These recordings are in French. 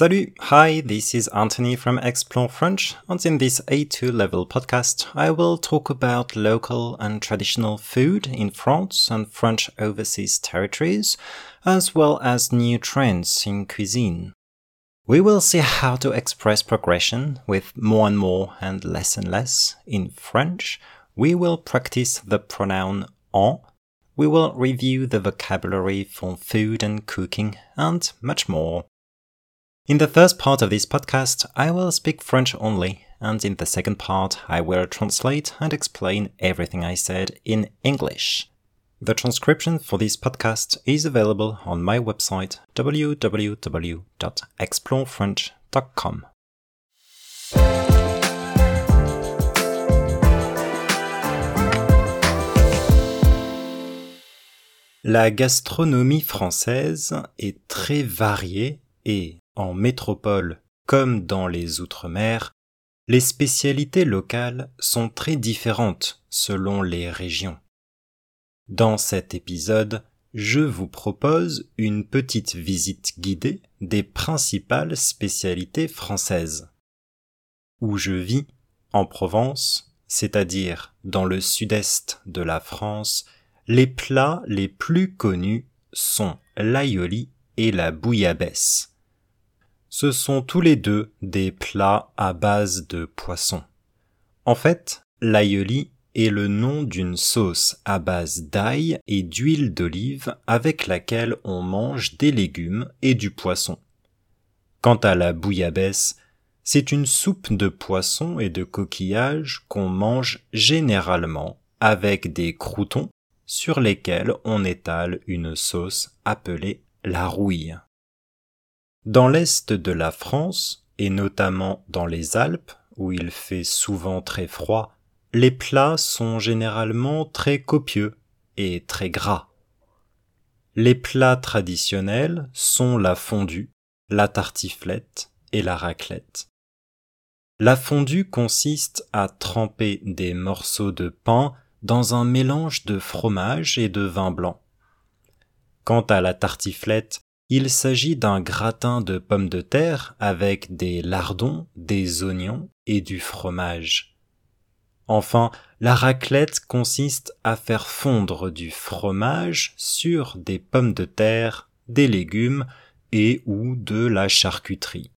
Salut! Hi, this is Anthony from Explore French, and in this A2 level podcast, I will talk about local and traditional food in France and French overseas territories, as well as new trends in cuisine. We will see how to express progression with more and more and less and less in French. We will practice the pronoun en. We will review the vocabulary for food and cooking and much more. In the first part of this podcast, I will speak French only, and in the second part, I will translate and explain everything I said in English. The transcription for this podcast is available on my website www.explorefrench.com. La gastronomie française est très variée et en métropole comme dans les Outre-mer, les spécialités locales sont très différentes selon les régions. Dans cet épisode, je vous propose une petite visite guidée des principales spécialités françaises. Où je vis, en Provence, c'est-à-dire dans le sud-est de la France, les plats les plus connus sont l'aïoli et la bouillabaisse. Ce sont tous les deux des plats à base de poisson. En fait, l'aïoli est le nom d'une sauce à base d'ail et d'huile d'olive avec laquelle on mange des légumes et du poisson. Quant à la bouillabaisse, c'est une soupe de poisson et de coquillages qu'on mange généralement avec des croutons sur lesquels on étale une sauce appelée la rouille. Dans l'est de la France, et notamment dans les Alpes, où il fait souvent très froid, les plats sont généralement très copieux et très gras. Les plats traditionnels sont la fondue, la tartiflette et la raclette. La fondue consiste à tremper des morceaux de pain dans un mélange de fromage et de vin blanc. Quant à la tartiflette, il s'agit d'un gratin de pommes de terre avec des lardons, des oignons et du fromage. Enfin, la raclette consiste à faire fondre du fromage sur des pommes de terre, des légumes et ou de la charcuterie.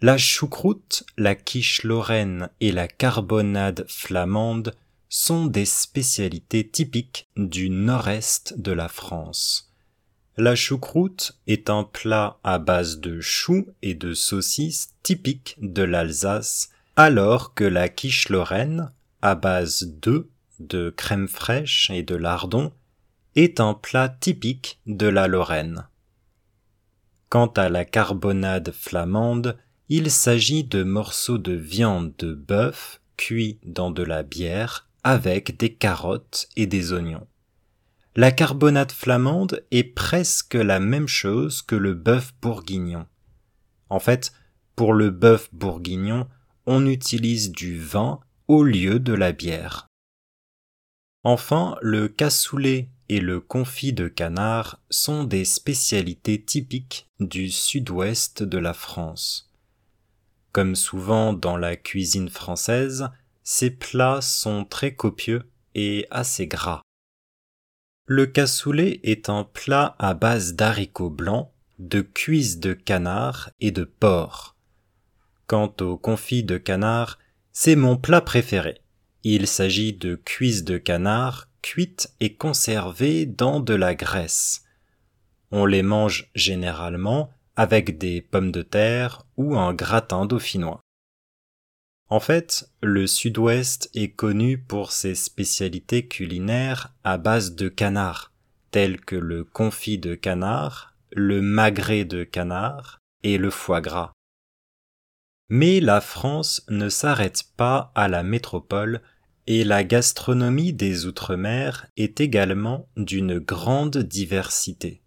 La choucroute, la quiche lorraine et la carbonade flamande sont des spécialités typiques du nord-est de la France. La choucroute est un plat à base de choux et de saucisses typique de l'Alsace, alors que la quiche lorraine, à base d'œufs, de crème fraîche et de lardons, est un plat typique de la Lorraine. Quant à la carbonade flamande, il s'agit de morceaux de viande de bœuf cuits dans de la bière avec des carottes et des oignons. La carbonate flamande est presque la même chose que le bœuf bourguignon. En fait, pour le bœuf bourguignon, on utilise du vin au lieu de la bière. Enfin, le cassoulet et le confit de canard sont des spécialités typiques du sud-ouest de la France. Comme souvent dans la cuisine française, ces plats sont très copieux et assez gras. Le cassoulet est un plat à base d'haricots blancs, de cuisses de canard et de porc. Quant au confit de canard, c'est mon plat préféré. Il s'agit de cuisses de canard cuites et conservées dans de la graisse. On les mange généralement avec des pommes de terre ou un gratin dauphinois. En fait, le sud-ouest est connu pour ses spécialités culinaires à base de canard, telles que le confit de canard, le magret de canard et le foie gras. Mais la France ne s'arrête pas à la métropole et la gastronomie des Outre-mer est également d'une grande diversité.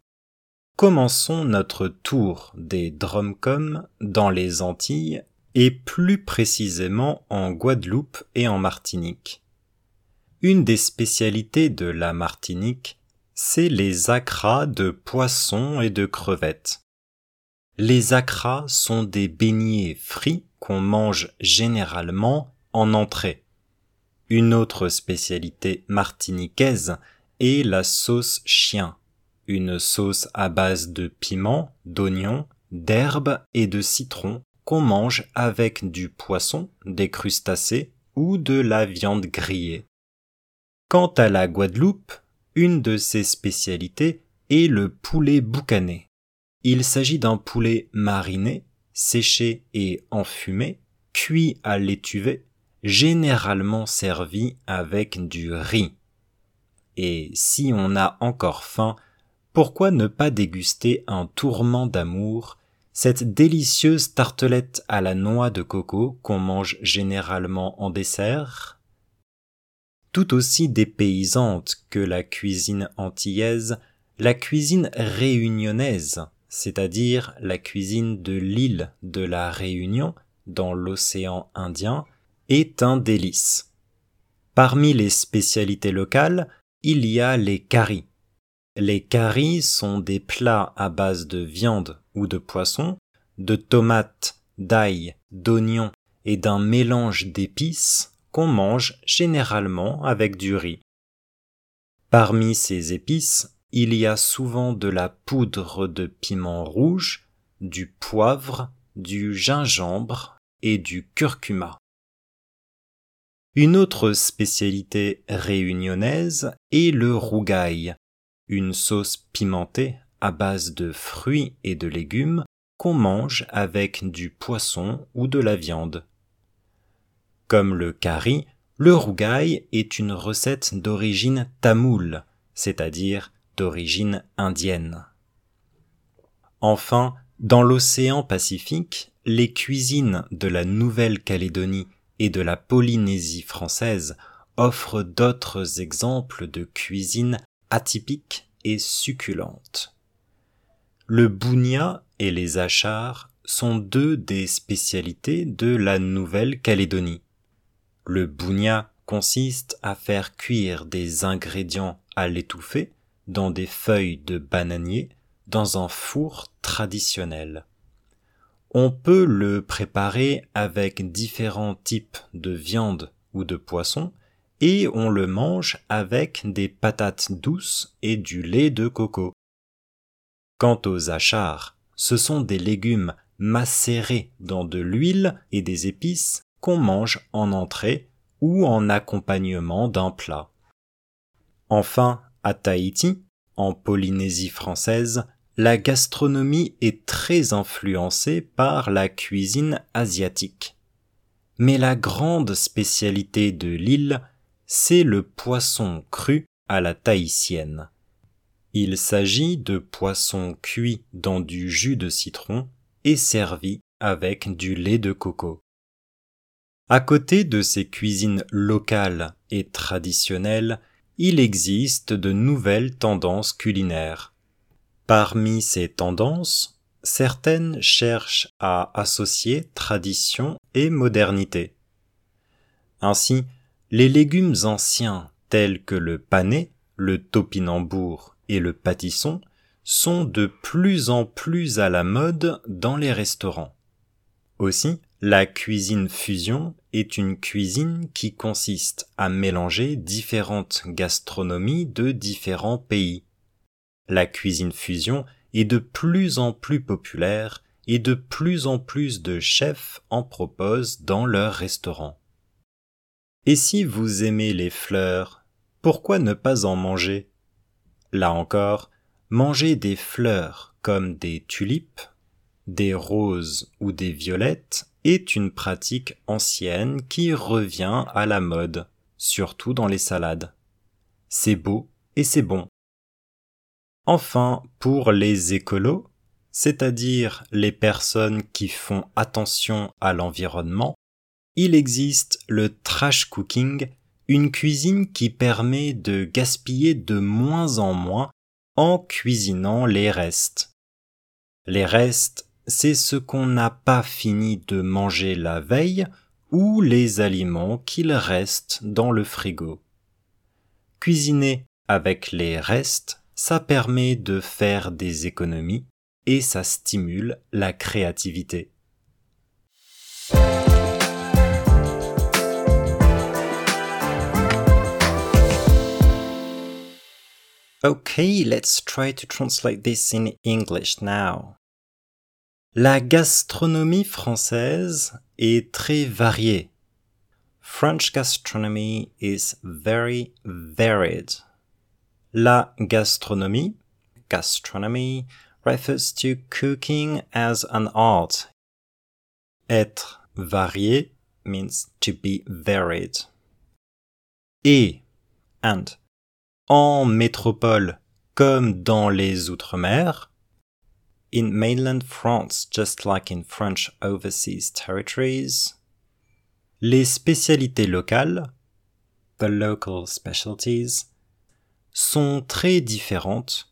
Commençons notre tour des Dromcom dans les Antilles et plus précisément en Guadeloupe et en Martinique. Une des spécialités de la Martinique, c'est les acras de poissons et de crevettes. les acras sont des beignets frits qu'on mange généralement en entrée. Une autre spécialité martiniquaise est la sauce chien, une sauce à base de piment, d'oignon, d'herbes et de citron qu'on mange avec du poisson, des crustacés ou de la viande grillée. Quant à la Guadeloupe, une de ses spécialités est le poulet boucané. Il s'agit d'un poulet mariné, séché et enfumé, cuit à l'étuvée, généralement servi avec du riz. Et si on a encore faim, pourquoi ne pas déguster un tourment d'amour, cette délicieuse tartelette à la noix de coco qu'on mange généralement en dessert Tout aussi dépaysante que la cuisine antillaise, la cuisine réunionnaise, c'est-à-dire la cuisine de l'île de la Réunion dans l'océan Indien, est un délice. Parmi les spécialités locales, il y a les caries. Les caries sont des plats à base de viande ou de poisson, de tomates, d'ail, d'oignons et d'un mélange d'épices qu'on mange généralement avec du riz. Parmi ces épices, il y a souvent de la poudre de piment rouge, du poivre, du gingembre et du curcuma. Une autre spécialité réunionnaise est le rougail, une sauce pimentée à base de fruits et de légumes qu'on mange avec du poisson ou de la viande. Comme le curry, le rougail est une recette d'origine tamoule, c'est-à-dire d'origine indienne. Enfin, dans l'océan Pacifique, les cuisines de la Nouvelle-Calédonie et de la Polynésie française offrent d'autres exemples de cuisine atypiques et succulentes. Le bougna et les achars sont deux des spécialités de la Nouvelle-Calédonie. Le bougna consiste à faire cuire des ingrédients à l'étouffer dans des feuilles de bananier dans un four traditionnel. On peut le préparer avec différents types de viande ou de poisson et on le mange avec des patates douces et du lait de coco. Quant aux achars, ce sont des légumes macérés dans de l'huile et des épices qu'on mange en entrée ou en accompagnement d'un plat. Enfin, à Tahiti, en Polynésie française, la gastronomie est très influencée par la cuisine asiatique. Mais la grande spécialité de l'île, c'est le poisson cru à la tahitienne. Il s'agit de poisson cuit dans du jus de citron et servi avec du lait de coco. À côté de ces cuisines locales et traditionnelles, il existe de nouvelles tendances culinaires. Parmi ces tendances, certaines cherchent à associer tradition et modernité. Ainsi, les légumes anciens tels que le pané, le topinambour et le pâtisson sont de plus en plus à la mode dans les restaurants. Aussi, la cuisine fusion est une cuisine qui consiste à mélanger différentes gastronomies de différents pays la cuisine fusion est de plus en plus populaire et de plus en plus de chefs en proposent dans leurs restaurants. Et si vous aimez les fleurs, pourquoi ne pas en manger? Là encore, manger des fleurs comme des tulipes, des roses ou des violettes est une pratique ancienne qui revient à la mode, surtout dans les salades. C'est beau et c'est bon. Enfin, pour les écolos, c'est-à-dire les personnes qui font attention à l'environnement, il existe le trash cooking, une cuisine qui permet de gaspiller de moins en moins en cuisinant les restes. Les restes, c'est ce qu'on n'a pas fini de manger la veille ou les aliments qu'il reste dans le frigo. Cuisiner avec les restes ça permet de faire des économies et ça stimule la créativité. Okay, let's try to translate this in English now. La gastronomie française est très variée. French gastronomy is very varied. La gastronomie, gastronomy, refers to cooking as an art. Être varié means to be varied. Et, and, en métropole comme dans les Outre-mer, in mainland France just like in French overseas territories, les spécialités locales, the local specialties, sont très différentes,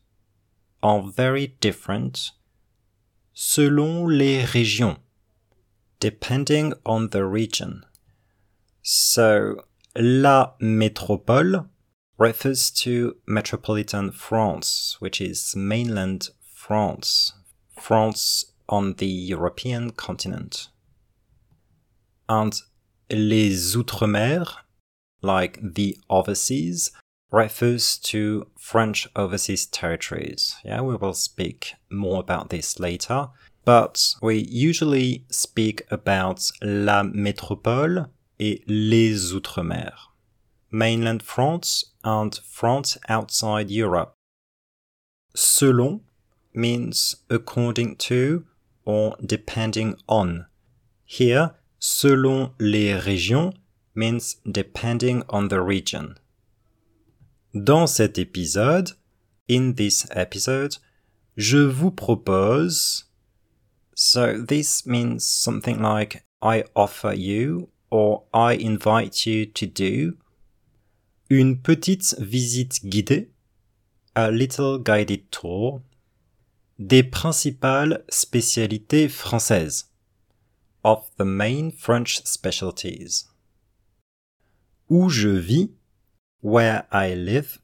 are very different, selon les régions, depending on the region. So, la métropole refers to metropolitan France, which is mainland France, France on the European continent. And les outre-mer, like the overseas, refers to French overseas territories. Yeah, we will speak more about this later, but we usually speak about la métropole et les outre-mer mainland France and France outside Europe. Selon means according to or depending on. Here, selon les régions means depending on the region. Dans cet épisode, in this episode, je vous propose. So this means something like I offer you or I invite you to do une petite visite guidée, a little guided tour, des principales spécialités françaises, of the main French specialties. Où je vis, where I live,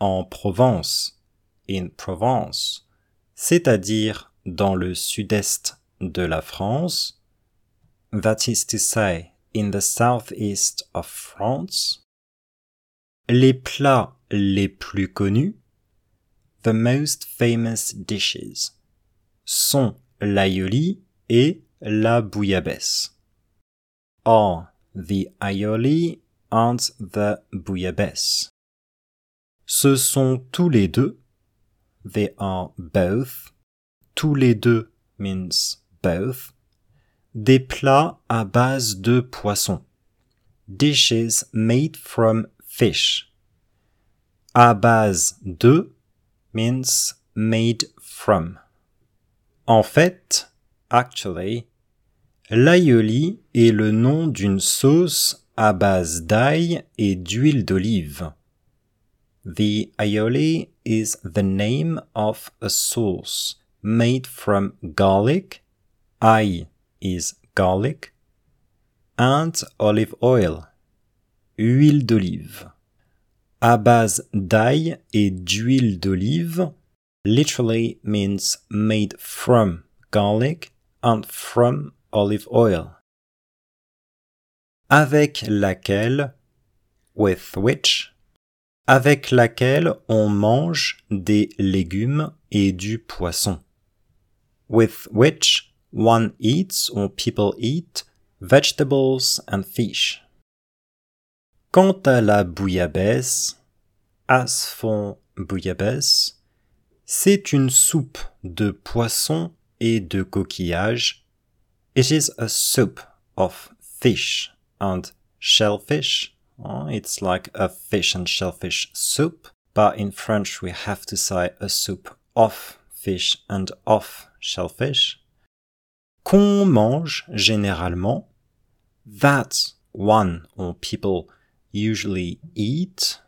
en Provence, in Provence, c'est-à-dire dans le sud-est de la France, that is to say, in the southeast of France, les plats les plus connus, the most famous dishes, sont l'aioli et la bouillabaisse. Are the aioli and the bouillabaisse. Ce sont tous les deux, they are both, tous les deux means both, des plats à base de poisson, dishes made from fish. À base de means made from. En fait, actually, l'aioli est le nom d'une sauce à base d'ail et d'huile d'olive. The aioli is the name of a sauce made from garlic, ail is garlic, and olive oil, huile d'olive. À base d'ail et d'huile d'olive literally means made from garlic and from olive oil. Avec laquelle, with which, avec laquelle on mange des légumes et du poisson. With which one eats or people eat vegetables and fish. Quant à la bouillabaisse, as for bouillabaisse, c'est une soupe de poisson et de coquillage. It is a soup of fish and shellfish. Oh, it's like a fish and shellfish soup, but in French we have to say a soup of fish and of shellfish. Qu'on mange généralement, that one or people usually eat.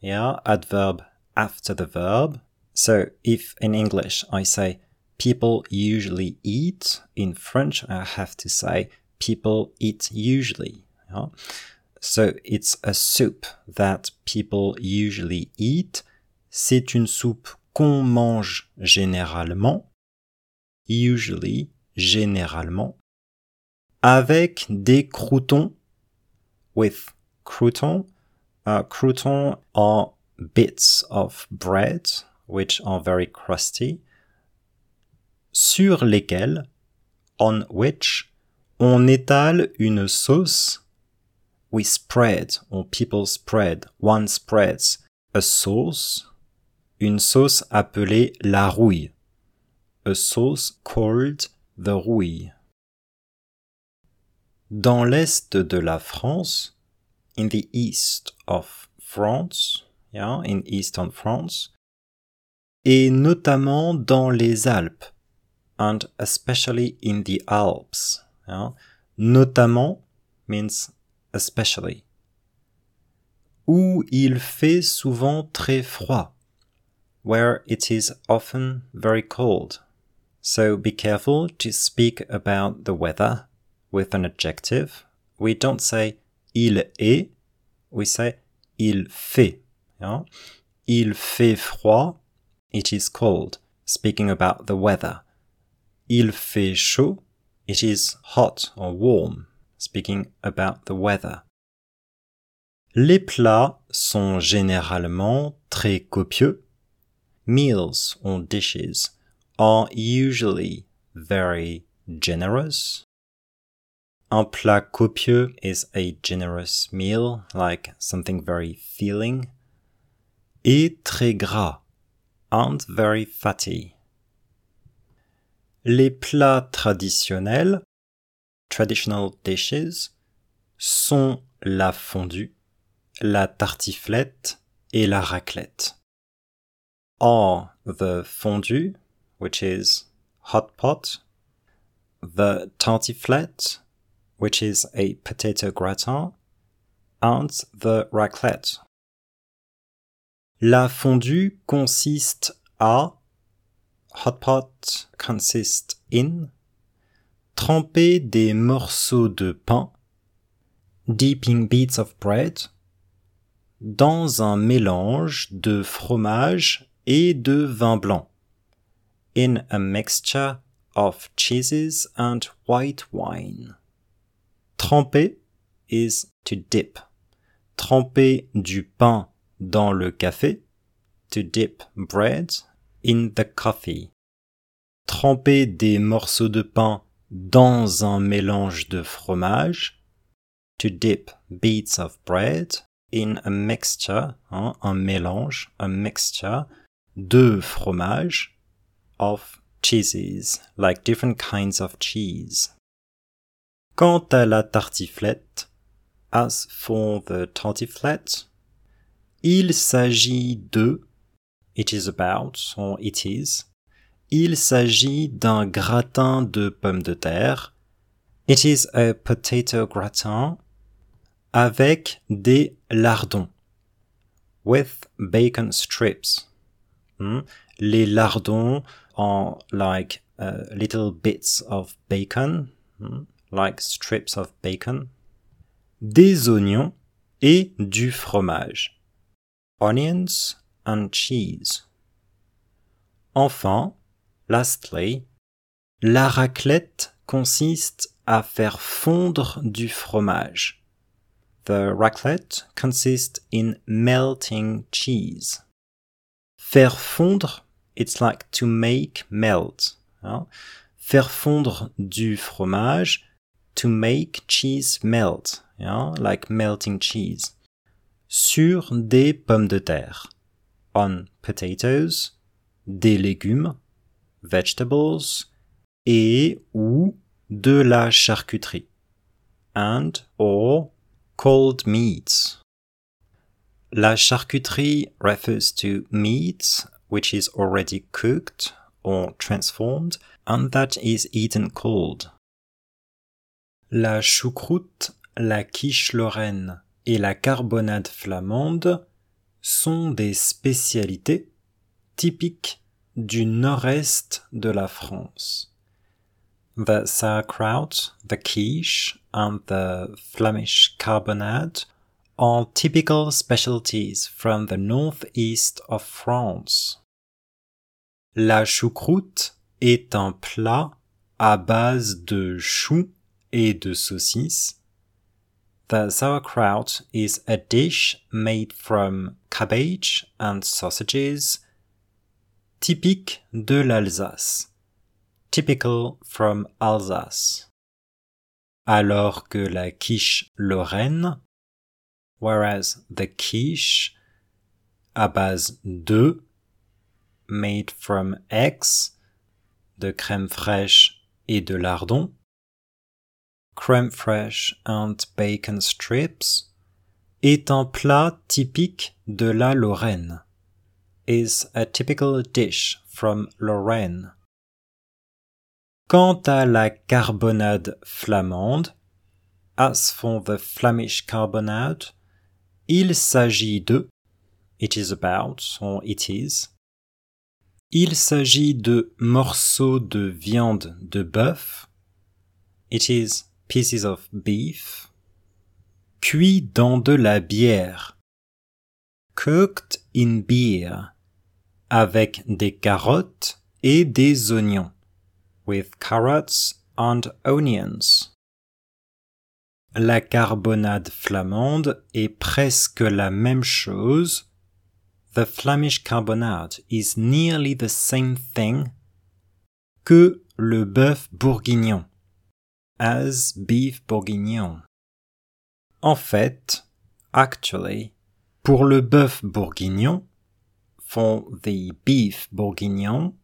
Yeah, adverb after the verb. So if in English I say people usually eat, in French I have to say people eat usually. Yeah? So it's a soup that people usually eat. C'est une soupe qu'on mange généralement, usually, généralement, avec des croutons, with croutons. Uh, croutons are bits of bread, which are very crusty, sur lesquels, on which, on étale une sauce. We spread, or people spread, one spreads a sauce, une sauce appelée la rouille. A sauce called the rouille. Dans l'est de la France, in the east of France, yeah, in eastern France, et notamment dans les Alpes, and especially in the Alps. Yeah. Notamment means especially. Où il fait souvent très froid, where it is often very cold. So be careful to speak about the weather with an adjective. We don't say il est, we say il fait. Yeah? Il fait froid, it is cold, speaking about the weather. Il fait chaud, it is hot or warm, speaking about the weather. Les plats sont généralement très copieux. Meals or dishes are usually very generous. Un plat copieux is a generous meal, like something very filling. Et très gras, and very fatty. Les plats traditionnels, traditional dishes, sont la fondue, la tartiflette et la raclette. Are the fondue, which is hot pot, the tartiflette, which is a potato gratin, and the raclette. La fondue consiste à hot pot consist in tremper des morceaux de pain dipping bits of bread dans un mélange de fromage et de vin blanc in a mixture of cheeses and white wine. Tremper is to dip. Tremper du pain dans le café, to dip bread in the coffee. Tremper des morceaux de pain dans un mélange de fromage, to dip bits of bread in a mixture, hein, un mélange, a mixture de fromage, of cheeses, like different kinds of cheese. Quant à la tartiflette, as for the tartiflette, il s'agit de, it is about, or it is, il s'agit d'un gratin de pommes de terre. It is a potato gratin avec des lardons. With bacon strips. Hmm? Les lardons are like uh, little bits of bacon. Hmm? Like strips of bacon, des oignons et du fromage. Onions and cheese. Enfin, lastly, la raclette consiste à faire fondre du fromage. The raclette consists in melting cheese. Faire fondre, it's like to make melt. Faire fondre du fromage, to make cheese melt, yeah, like melting cheese, sur des pommes de terre, on potatoes, des légumes, vegetables, et ou de la charcuterie, and or cold meats. La charcuterie refers to meat which is already cooked or transformed and that is eaten cold. La choucroute, la quiche lorraine et la carbonade flamande sont des spécialités typiques du nord-est de la France. The sauerkraut, the quiche, and the Flemish carbonade are typical specialties from the northeast of France. La choucroute est un plat à base de choux et de saucisses. The sauerkraut is a dish made from cabbage and sausages, typique de l'Alsace. Typical from Alsace. Alors que la quiche lorraine, whereas the quiche à base de made from eggs, de crème fraîche et de lardon, crème fraîche and bacon strips, est un plat typique de la Lorraine, is a typical dish from Lorraine. Quant à la carbonade flamande, as for the Flemish carbonade, il s'agit de, it is about, or it is, il s'agit de morceaux de viande de bœuf. It is pieces of beef. Cuit dans de la bière. Cooked in beer. Avec des carottes et des oignons. With carrots and onions. La carbonade flamande est presque la même chose the Flemish carbonade is nearly the same thing que le bœuf bourguignon, as beef bourguignon. En fait, actually, pour le bœuf bourguignon, for the beef bourguignon,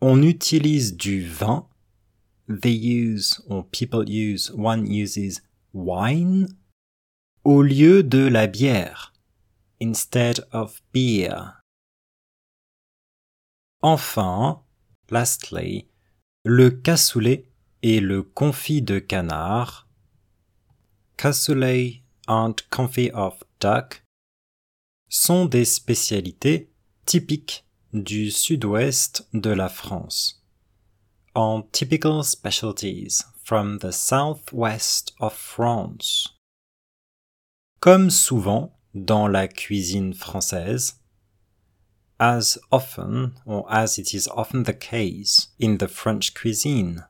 on utilise du vin. They use, or people use, one uses wine au lieu de la bière instead of beer. Enfin, lastly, le cassoulet et le confit de canard, cassoulet and confit of duck, sont des spécialités typiques du sud-ouest de la France. En typical specialties from the southwest of France. Comme souvent, dans la cuisine française, as often or as it is often the case in the French cuisine.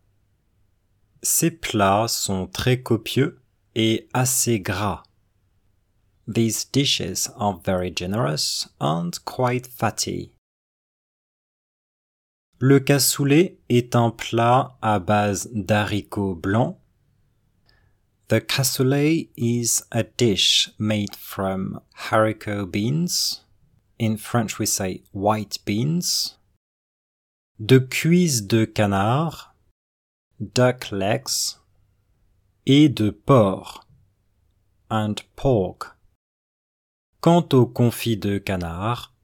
Ces plats sont très copieux et assez gras. These dishes are very generous and quite fatty. Le cassoulet est un plat à base d'haricots blancs The cassoulet is a dish made from haricot beans. In French, we say white beans. De cuisses de canard, duck legs, et de porc, and pork. Quant au confit de canard,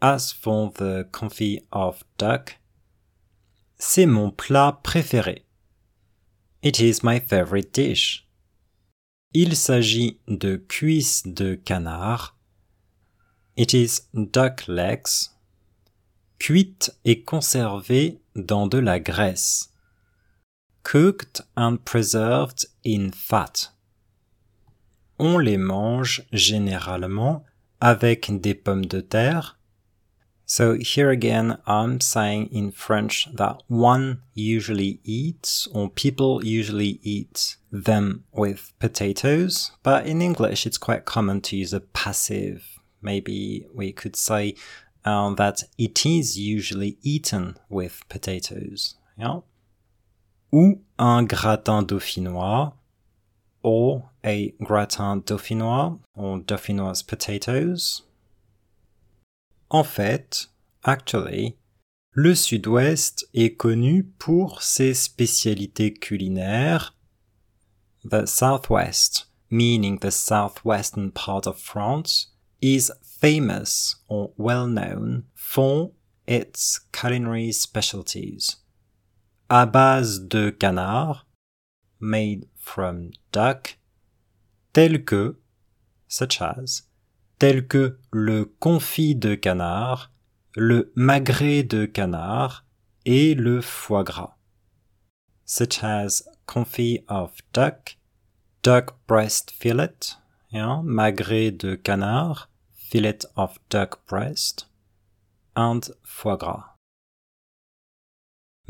as for the confit of duck, c'est mon plat préféré. It is my favorite dish. Il s'agit de cuisses de canard. It is duck legs. Cuites et conservées dans de la graisse. Cooked and preserved in fat. On les mange généralement avec des pommes de terre, So here again, I'm saying in French that one usually eats, or people usually eat them with potatoes, but in English it's quite common to use a passive. Maybe we could say uh, that it is usually eaten with potatoes. Yeah? Ou un gratin dauphinois, or a gratin dauphinois, or dauphinoise potatoes. En fait, actually, le sud-ouest est connu pour ses spécialités culinaires. The southwest, meaning the southwestern part of France, is famous or well known for its culinary specialties. À base de canard, made from duck, tel que, such as, tels que le confit de canard, le magret de canard et le foie gras, such as confit of duck, duck breast fillet, yeah, magret de canard, fillet of duck breast, and foie gras.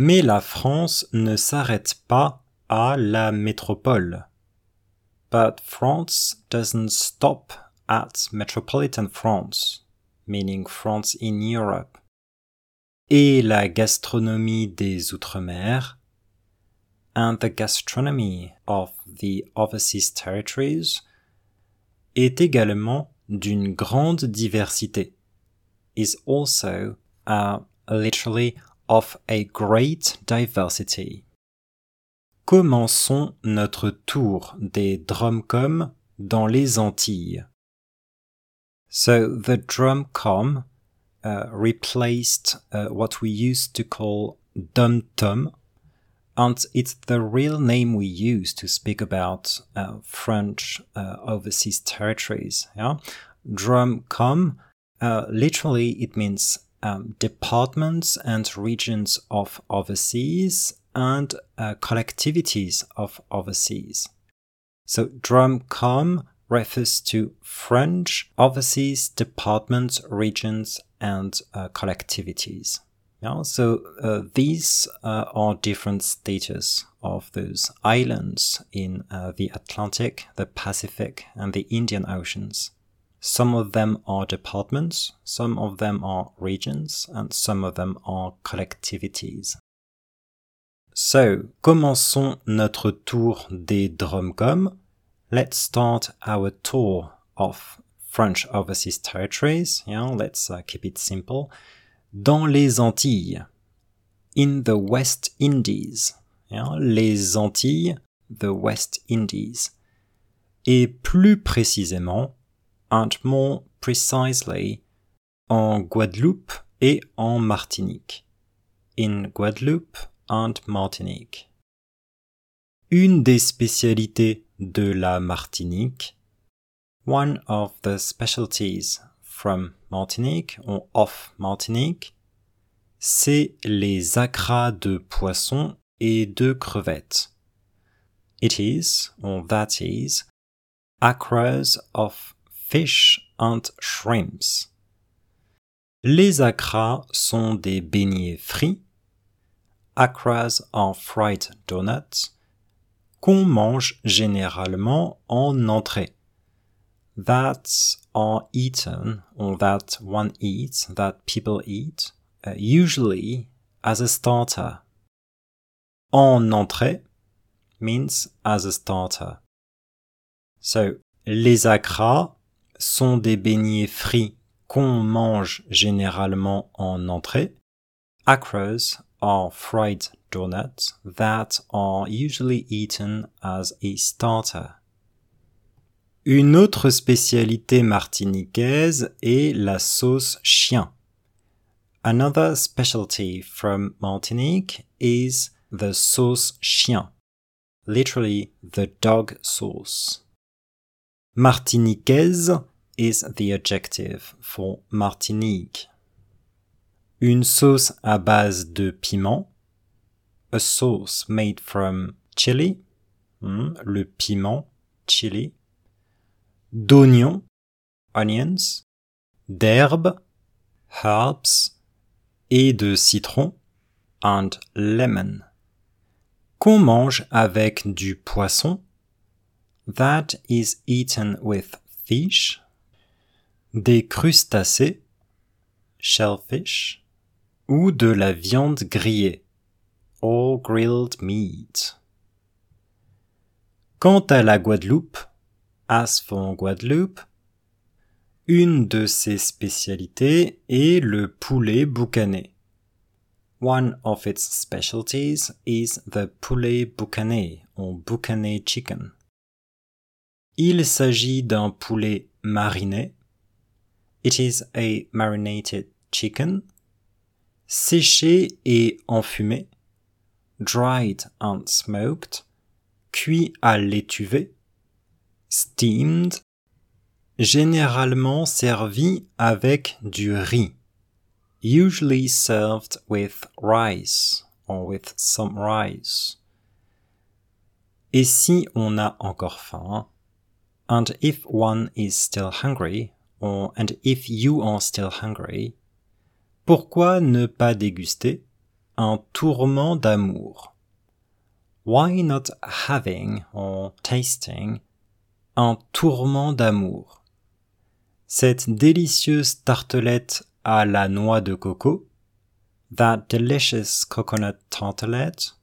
Mais la France ne s'arrête pas à la métropole. But France doesn't stop at metropolitan France, meaning France in Europe. Et la gastronomie des Outre-mer and the gastronomy of the overseas territories est également d'une grande diversité, is also uh, literally of a great diversity. Commençons notre tour des drumcom dans les Antilles. So the drumcom uh, replaced uh, what we used to call dum-tum, and it's the real name we use to speak about uh, French uh, overseas territories. Yeah, drumcom. Uh, literally, it means um, departments and regions of overseas and uh, collectivities of overseas. So DRUMCOM refers to French overseas departments, regions, and uh, collectivities. Yeah, so uh, these uh, are different status of those islands in uh, the Atlantic, the Pacific, and the Indian Oceans. Some of them are departments, some of them are regions, and some of them are collectivities. So, commençons notre tour des Drumcom. Let's start our tour of French overseas territories. Yeah, let's uh, keep it simple. Dans les Antilles. In the West Indies. Yeah, les Antilles, the West Indies. Et plus précisément, and more precisely, en Guadeloupe et en Martinique. In Guadeloupe and Martinique. Une des spécialités de la Martinique, one of the specialties from Martinique or of Martinique, c'est les acras de poissons et de crevettes. It is, or that is, acras of fish and shrimps. Les acras sont des beignets frits Acras are fried donuts qu'on mange généralement en entrée. That are eaten or that one eats, that people eat, uh, usually as a starter. En entrée means as a starter. So, les acras sont des beignets frits qu'on mange généralement en entrée. Acras are fried donuts that are usually eaten as a starter. Une autre spécialité martiniquaise est la sauce chien. Another specialty from Martinique is the sauce chien, literally the dog sauce. Martiniquaise is the adjective for Martinique. Une sauce à base de piment. A sauce made from chili. Hmm, le piment, chili. D'oignons, onions. D'herbes, herbs. Et de citron, and lemon. Qu'on mange avec du poisson? That is eaten with fish. Des crustacés, shellfish ou de la viande grillée, or grilled meat. Quant à la Guadeloupe, as for Guadeloupe, une de ses spécialités est le poulet boucané. One of its specialties is the poulet boucané, or boucané chicken. Il s'agit d'un poulet mariné. It is a marinated chicken. Séché et enfumé, dried and smoked, cuit à l'étuvée, steamed, généralement servi avec du riz, usually served with rice or with some rice. Et si on a encore faim, and if one is still hungry, or and if you are still hungry, pourquoi ne pas déguster un tourment d'amour? Why not having or tasting un tourment d'amour? Cette délicieuse tartelette à la noix de coco, that delicious coconut tartlet,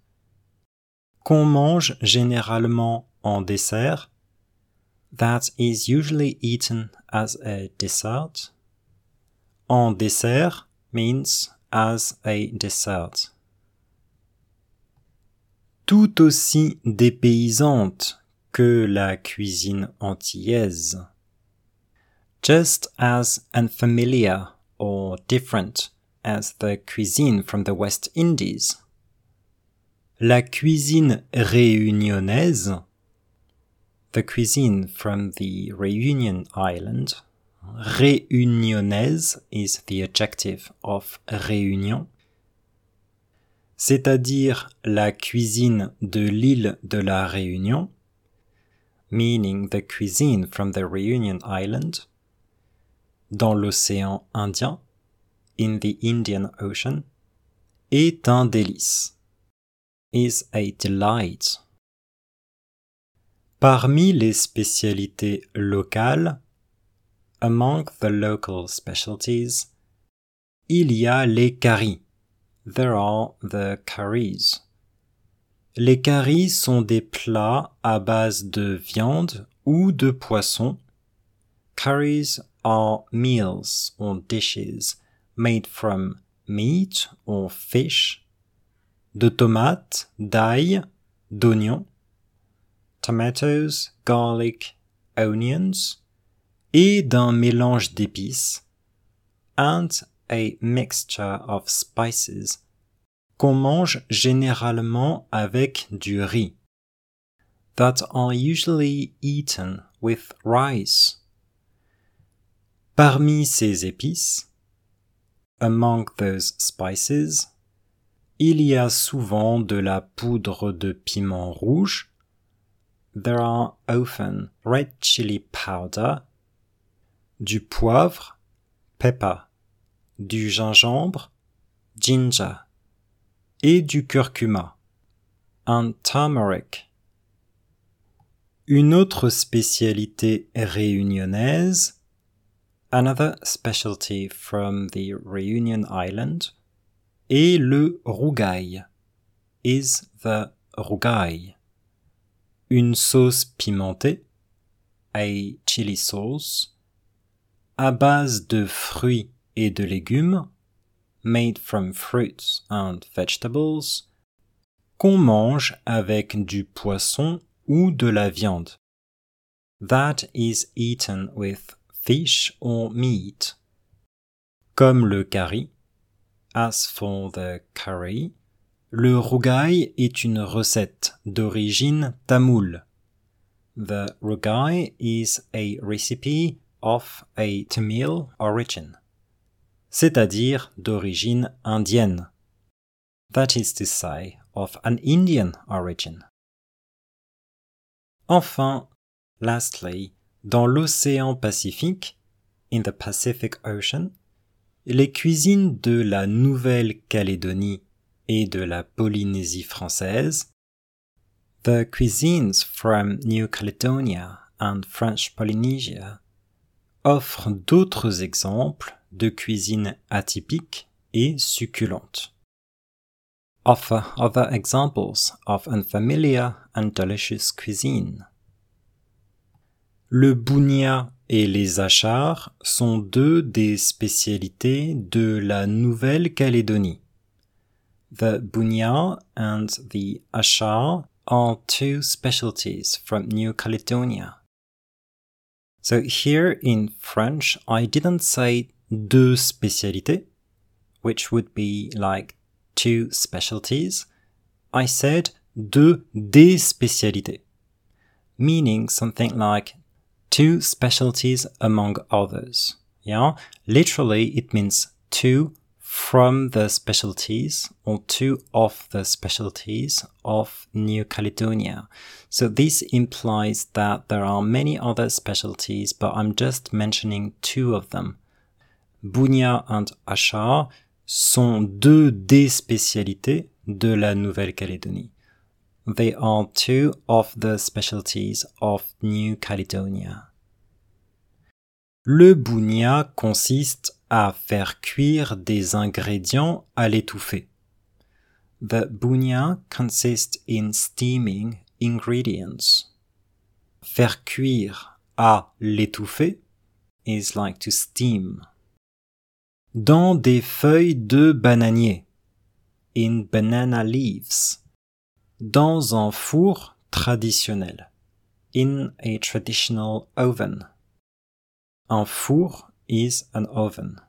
qu'on mange généralement en dessert, that is usually eaten as a dessert. En dessert means as a dessert. Tout aussi dépaysante que la cuisine antillaise. Just as unfamiliar or different as the cuisine from the West Indies. La cuisine réunionnaise, the cuisine from the Reunion Island, réunionnaise is the adjective of réunion, c'est-à-dire la cuisine de l'île de la Réunion, meaning the cuisine from the Reunion Island, dans l'océan Indien, in the Indian Ocean, est un délice, is a delight. Parmi les spécialités locales, among the local specialties, il y a les caries. There are the curries. Les caries sont des plats à base de viande ou de poisson. Curries are meals or dishes made from meat or fish, de tomates, d'ail, d'oignons, tomatoes, garlic, onions, et d'un mélange d'épices, and a mixture of spices, qu'on mange généralement avec du riz, that are usually eaten with rice. Parmi ces épices, among those spices, il y a souvent de la poudre de piment rouge. There are often red chili powder du poivre, pepper, du gingembre, ginger, et du curcuma, un turmeric. Une autre spécialité réunionnaise, another specialty from the Reunion Island, est le rougail, is the rougail. Une sauce pimentée, a chili sauce, à base de fruits et de légumes, made from fruits and vegetables, qu'on mange avec du poisson ou de la viande. That is eaten with fish or meat. Comme le curry. As for the curry, le rougail est une recette d'origine tamoule. The rougail is a recipe of a Tamil origin, c'est-à-dire d'origine indienne. That is to say, of an Indian origin. Enfin, lastly, dans l'océan Pacifique, in the Pacific Ocean, les cuisines de la Nouvelle-Calédonie et de la Polynésie française, the cuisines from New Caledonia and French Polynesia offre d'autres exemples de cuisine atypique et succulente. Offer other examples of unfamiliar and delicious cuisine. Le bounia et les achars sont deux des spécialités de la Nouvelle-Calédonie. The bounia and the achar are two specialties from New Caledonia. So here in French, I didn't say deux spécialités, which would be like two specialties. I said deux des spécialités, meaning something like two specialties among others. Yeah, literally it means two from the specialties or two of the specialties of New Caledonia. So this implies that there are many other specialties, but I'm just mentioning two of them. Bunya and Ashar, sont deux des spécialités de la Nouvelle-Calédonie. They are two of the specialties of New Caledonia. Le bounia consiste à faire cuire des ingrédients à l'étouffer. The bounia consists in steaming ingredients. Faire cuire à l'étouffer is like to steam. Dans des feuilles de bananier. In banana leaves dans un four traditionnel. In a traditional oven. Un four is an oven.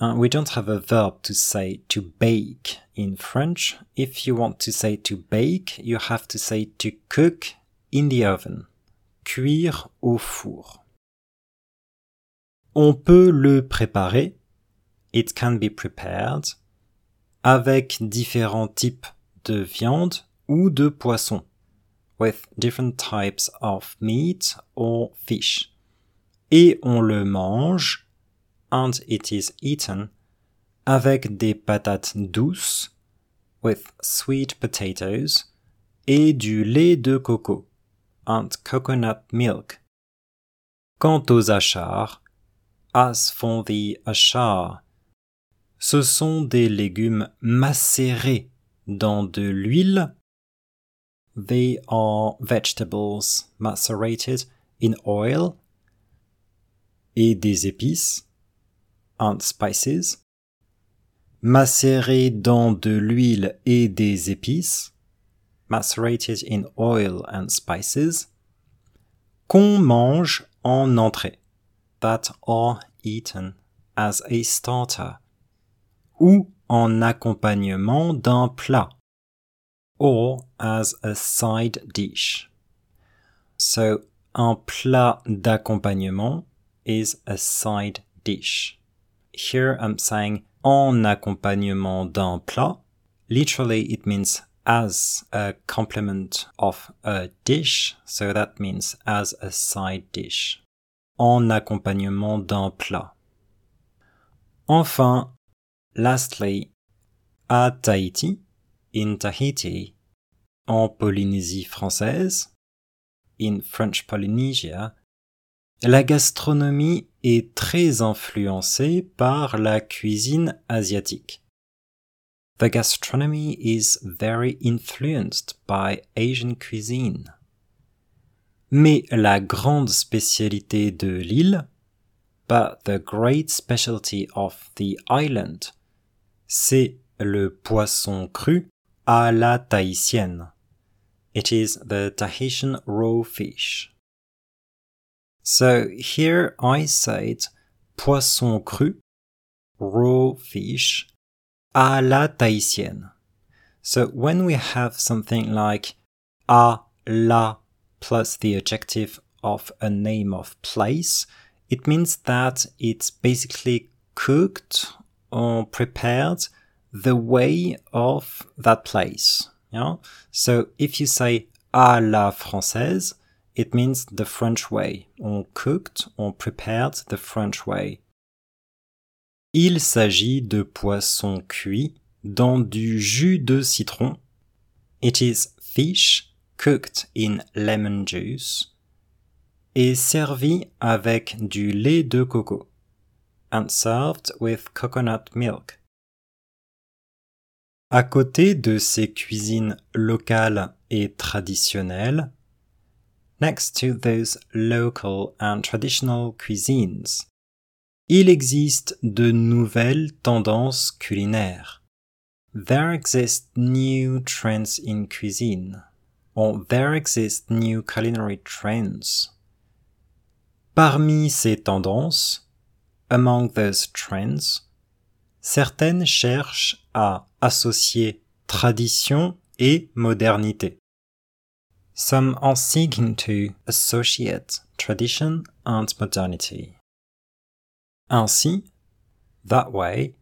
Uh, we don't have a verb to say to bake in French. If you want to say to bake, you have to say to cook in the oven. Cuire au four. On peut le préparer. It can be prepared avec différents types de viande ou de poisson, with different types of meat or fish. Et on le mange, and it is eaten, avec des patates douces, with sweet potatoes, et du lait de coco, and coconut milk. Quant aux achars, as for the achar, ce sont des légumes macérés dans de l'huile. They are vegetables macerated in oil et des épices and spices. Macérés dans de l'huile et des épices. Macerated in oil and spices. Qu'on mange en entrée. That are eaten as a starter. Ou en accompagnement d'un plat or as a side dish. So, un plat d'accompagnement is a side dish. Here I'm saying en accompagnement d'un plat. Literally, it means as a complement of a dish, so that means as a side dish. En accompagnement d'un plat. Enfin, Lastly, à Tahiti, in Tahiti, en Polynésie française, in French Polynesia, la gastronomie est très influencée par la cuisine asiatique. The gastronomy is very influenced by Asian cuisine. Mais la grande spécialité de l'île, but the great specialty of the island, c'est le poisson cru à la tahitienne. It is the Tahitian raw fish. So here I said poisson cru, raw fish, à la tahitienne. So when we have something like à la plus the adjective of a name of place, it means that it's basically cooked or prepared the way of that place. Yeah? So if you say à la française, it means the French way. On cooked, on prepared the French way. Il s'agit de poisson cuit dans du jus de citron. It is fish cooked in lemon juice et servi avec du lait de coco and served with coconut milk. À côté de ces cuisines locales et traditionnelles, next to those local and traditional cuisines, il existe de nouvelles tendances culinaires. There exist new trends in cuisine, or there exist new culinary trends. Parmi ces tendances, Among those trends, certaines cherchent à associer tradition et modernité. Some are seeking to associate tradition and modernity. Ainsi, that way,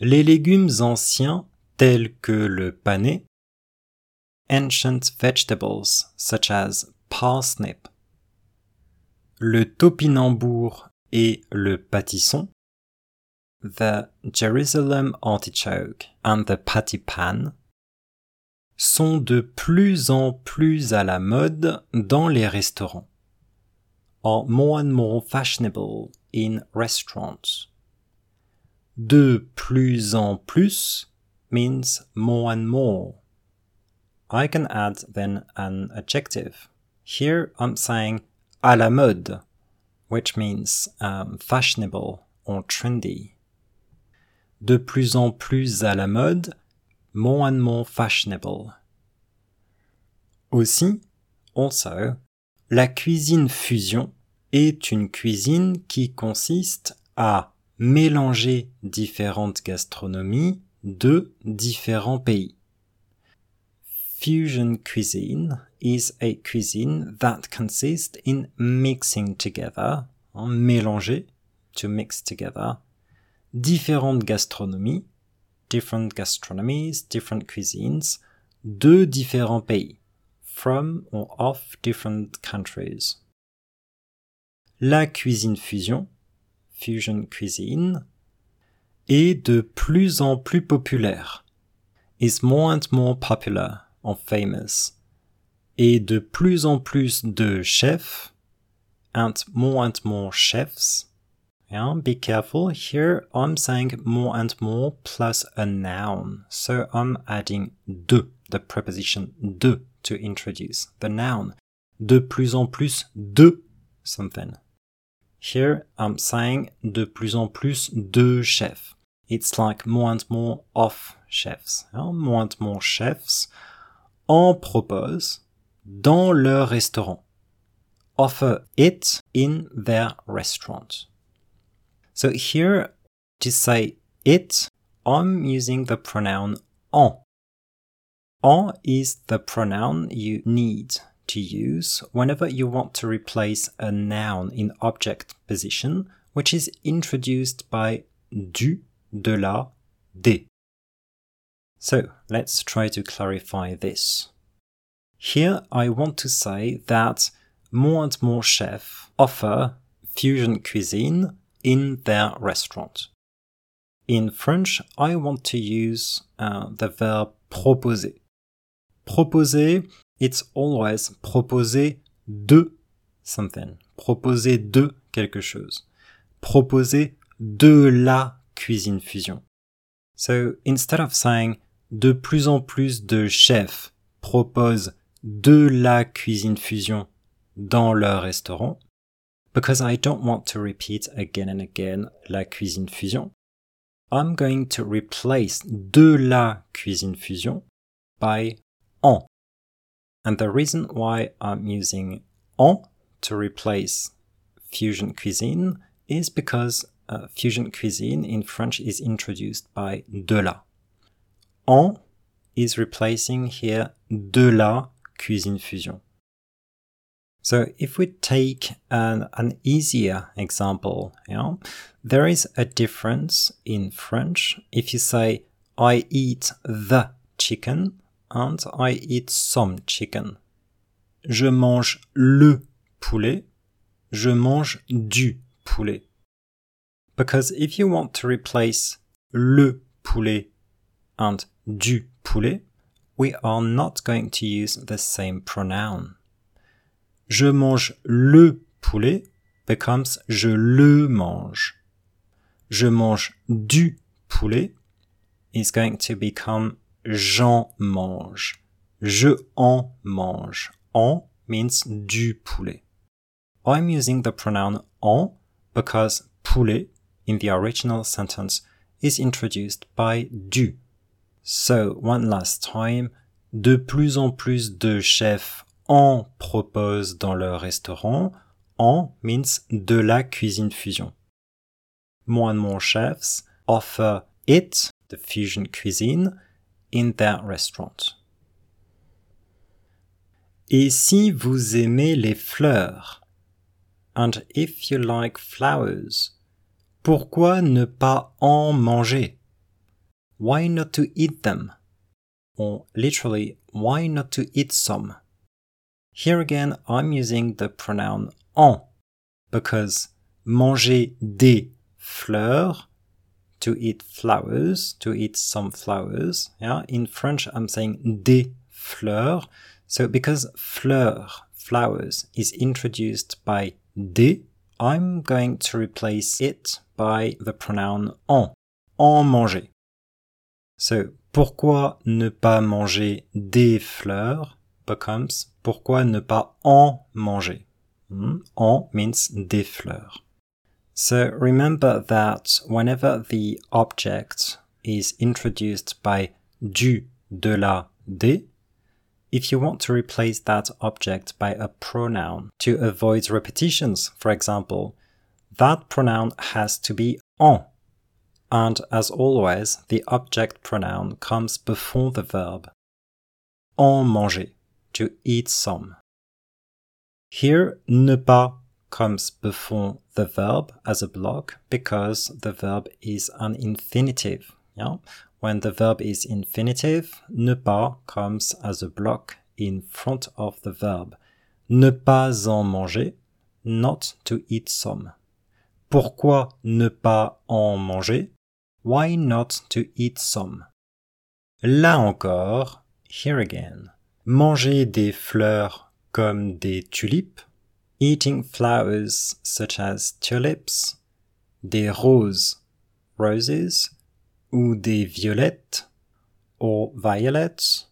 les légumes anciens tels que le panais, ancient vegetables such as parsnip, le topinambour et le pâtisson, the Jerusalem artichoke and the patty pan sont de plus en plus à la mode dans les restaurants. Are more and more fashionable in restaurants. De plus en plus means more and more. I can add then an adjective. Here I'm saying à la mode, which means um, fashionable or trendy. De plus en plus à la mode, more and more fashionable. Aussi, also, la cuisine fusion est une cuisine qui consiste à mélanger différentes gastronomies de différents pays. Fusion cuisine is a cuisine that consists in mixing together, en mélanger, to mix together, différentes gastronomies, different gastronomies, different cuisines, de différents pays, from or of different countries. La cuisine fusion, fusion cuisine, est de plus en plus populaire, is more and more popular or famous, et de plus en plus de chefs, and more and more chefs. Yeah, be careful. Here I'm saying more and more plus a noun. So I'm adding de, the preposition de, to introduce the noun. De plus en plus de something. Here I'm saying de plus en plus de chefs. It's like more and more of chefs. Yeah, more and more chefs en proposent dans leur restaurant. Offer it in their restaurant. So here, to say it, I'm using the pronoun en. En is the pronoun you need to use whenever you want to replace a noun in object position, which is introduced by du, de la, des. So let's try to clarify this. Here I want to say that more and more chefs offer fusion cuisine in their restaurant. In French, I want to use uh, the verb proposer. Proposer, it's always proposer de something. Proposer de quelque chose. Proposer de la cuisine fusion. So instead of saying de plus en plus de chefs proposent de la cuisine fusion dans leur restaurant, because I don't want to repeat again and again la cuisine fusion, I'm going to replace de la cuisine fusion by en. And the reason why I'm using en to replace fusion cuisine is because uh, fusion cuisine in French is introduced by de la. En is replacing here de la cuisine fusion. So if we take an, an easier example, you know, there is a difference in French if you say I eat the chicken and I eat some chicken. Je mange le poulet, je mange du poulet. Because if you want to replace le poulet and du poulet, we are not going to use the same pronoun. Je mange le poulet becomes je le mange. Je mange du poulet is going to become j'en mange. Je en mange. En means du poulet. I'm using the pronoun en because poulet in the original sentence is introduced by du. So, one last time, de plus en plus de chefs en proposent dans leur restaurant. En means de la cuisine fusion. More and more chefs offer it, the fusion cuisine, in their restaurant. Et si vous aimez les fleurs, and if you like flowers, pourquoi ne pas en manger? Why not to eat them? Or literally, why not to eat some? Here again, I'm using the pronoun en because manger des fleurs to eat flowers, to eat some flowers. Yeah, in French, I'm saying des fleurs. So because fleur, flowers, is introduced by des, I'm going to replace it by the pronoun en, en manger. So, pourquoi ne pas manger des fleurs becomes pourquoi ne pas en manger? Hmm? En means des fleurs. So remember that whenever the object is introduced by du, de la, des, if you want to replace that object by a pronoun to avoid repetitions, for example, that pronoun has to be en. And as always, the object pronoun comes before the verb. En manger, to eat some. Here, ne pas comes before the verb as a block because the verb is an infinitive. Yeah? When the verb is infinitive, ne pas comes as a block in front of the verb. Ne pas en manger, not to eat some. Pourquoi ne pas en manger? Why not to eat some? Là encore, here again, manger des fleurs comme des tulipes eating flowers such as tulips, des roses, roses, ou des violettes, or violets,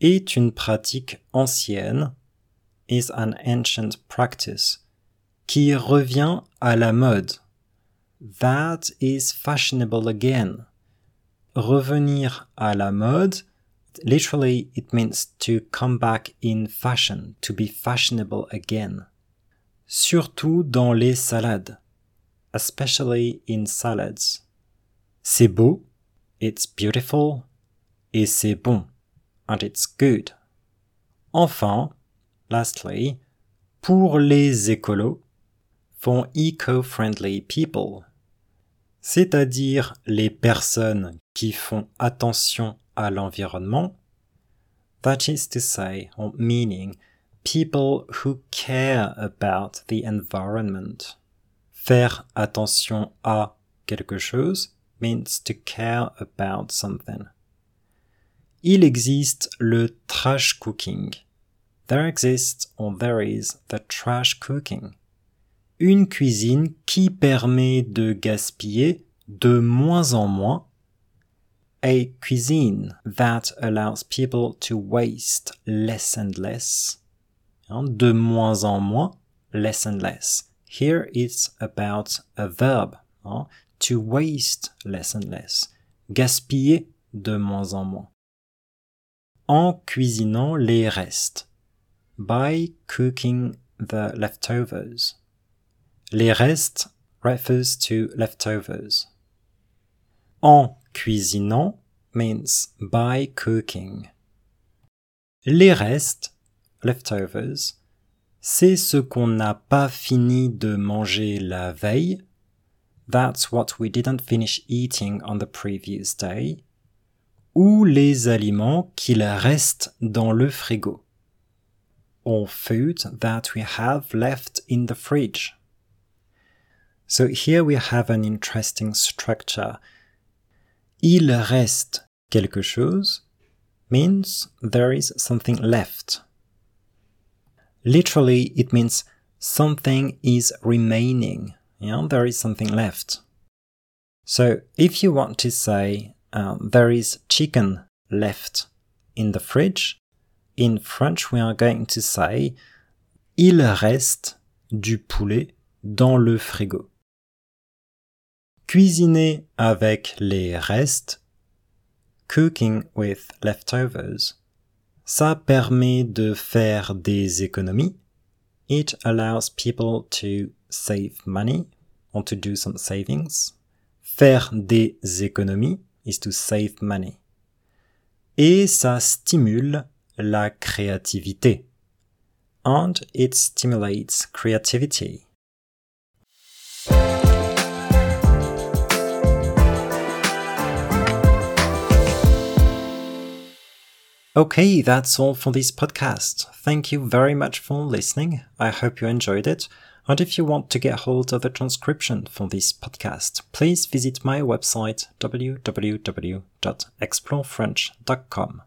est une pratique ancienne, is an ancient practice, qui revient à la mode. That is fashionable again. Revenir à la mode, literally it means to come back in fashion, to be fashionable again surtout dans les salades, especially in salads. C'est beau, it's beautiful, et c'est bon, and it's good. Enfin, lastly, pour les écolos, for eco-friendly people, c'est-à-dire les personnes qui font attention à l'environnement, that is to say, meaning people who care about the environment? Faire attention à quelque chose means to care about something. Il existe le trash cooking. There exists or there is the trash cooking. Une cuisine qui permet de gaspiller de moins en moins. A cuisine that allows people to waste less and less de moins en moins, less and less. Here it's about a verb, to waste less and less, gaspiller de moins en moins. En cuisinant les restes, by cooking the leftovers. Les restes refers to leftovers. En cuisinant means by cooking. Les restes leftovers, c'est ce qu'on n'a pas fini de manger la veille. That's what we didn't finish eating on the previous day. Ou les aliments qu'il reste dans le frigo. Or food that we have left in the fridge. So here we have an interesting structure. Il reste quelque chose means there is something left. Literally, it means something is remaining. Yeah, there is something left. So if you want to say uh, there is chicken left in the fridge, in French we are going to say il reste du poulet dans le frigo. Cuisiner avec les restes, cooking with leftovers, Ça permet de faire des économies. It allows people to save money or to do some savings. Faire des économies is to save money. Et ça stimule la créativité. And it stimulates creativity. Okay, that's all for this podcast. Thank you very much for listening. I hope you enjoyed it. And if you want to get hold of the transcription for this podcast, please visit my website www.explorefrench.com.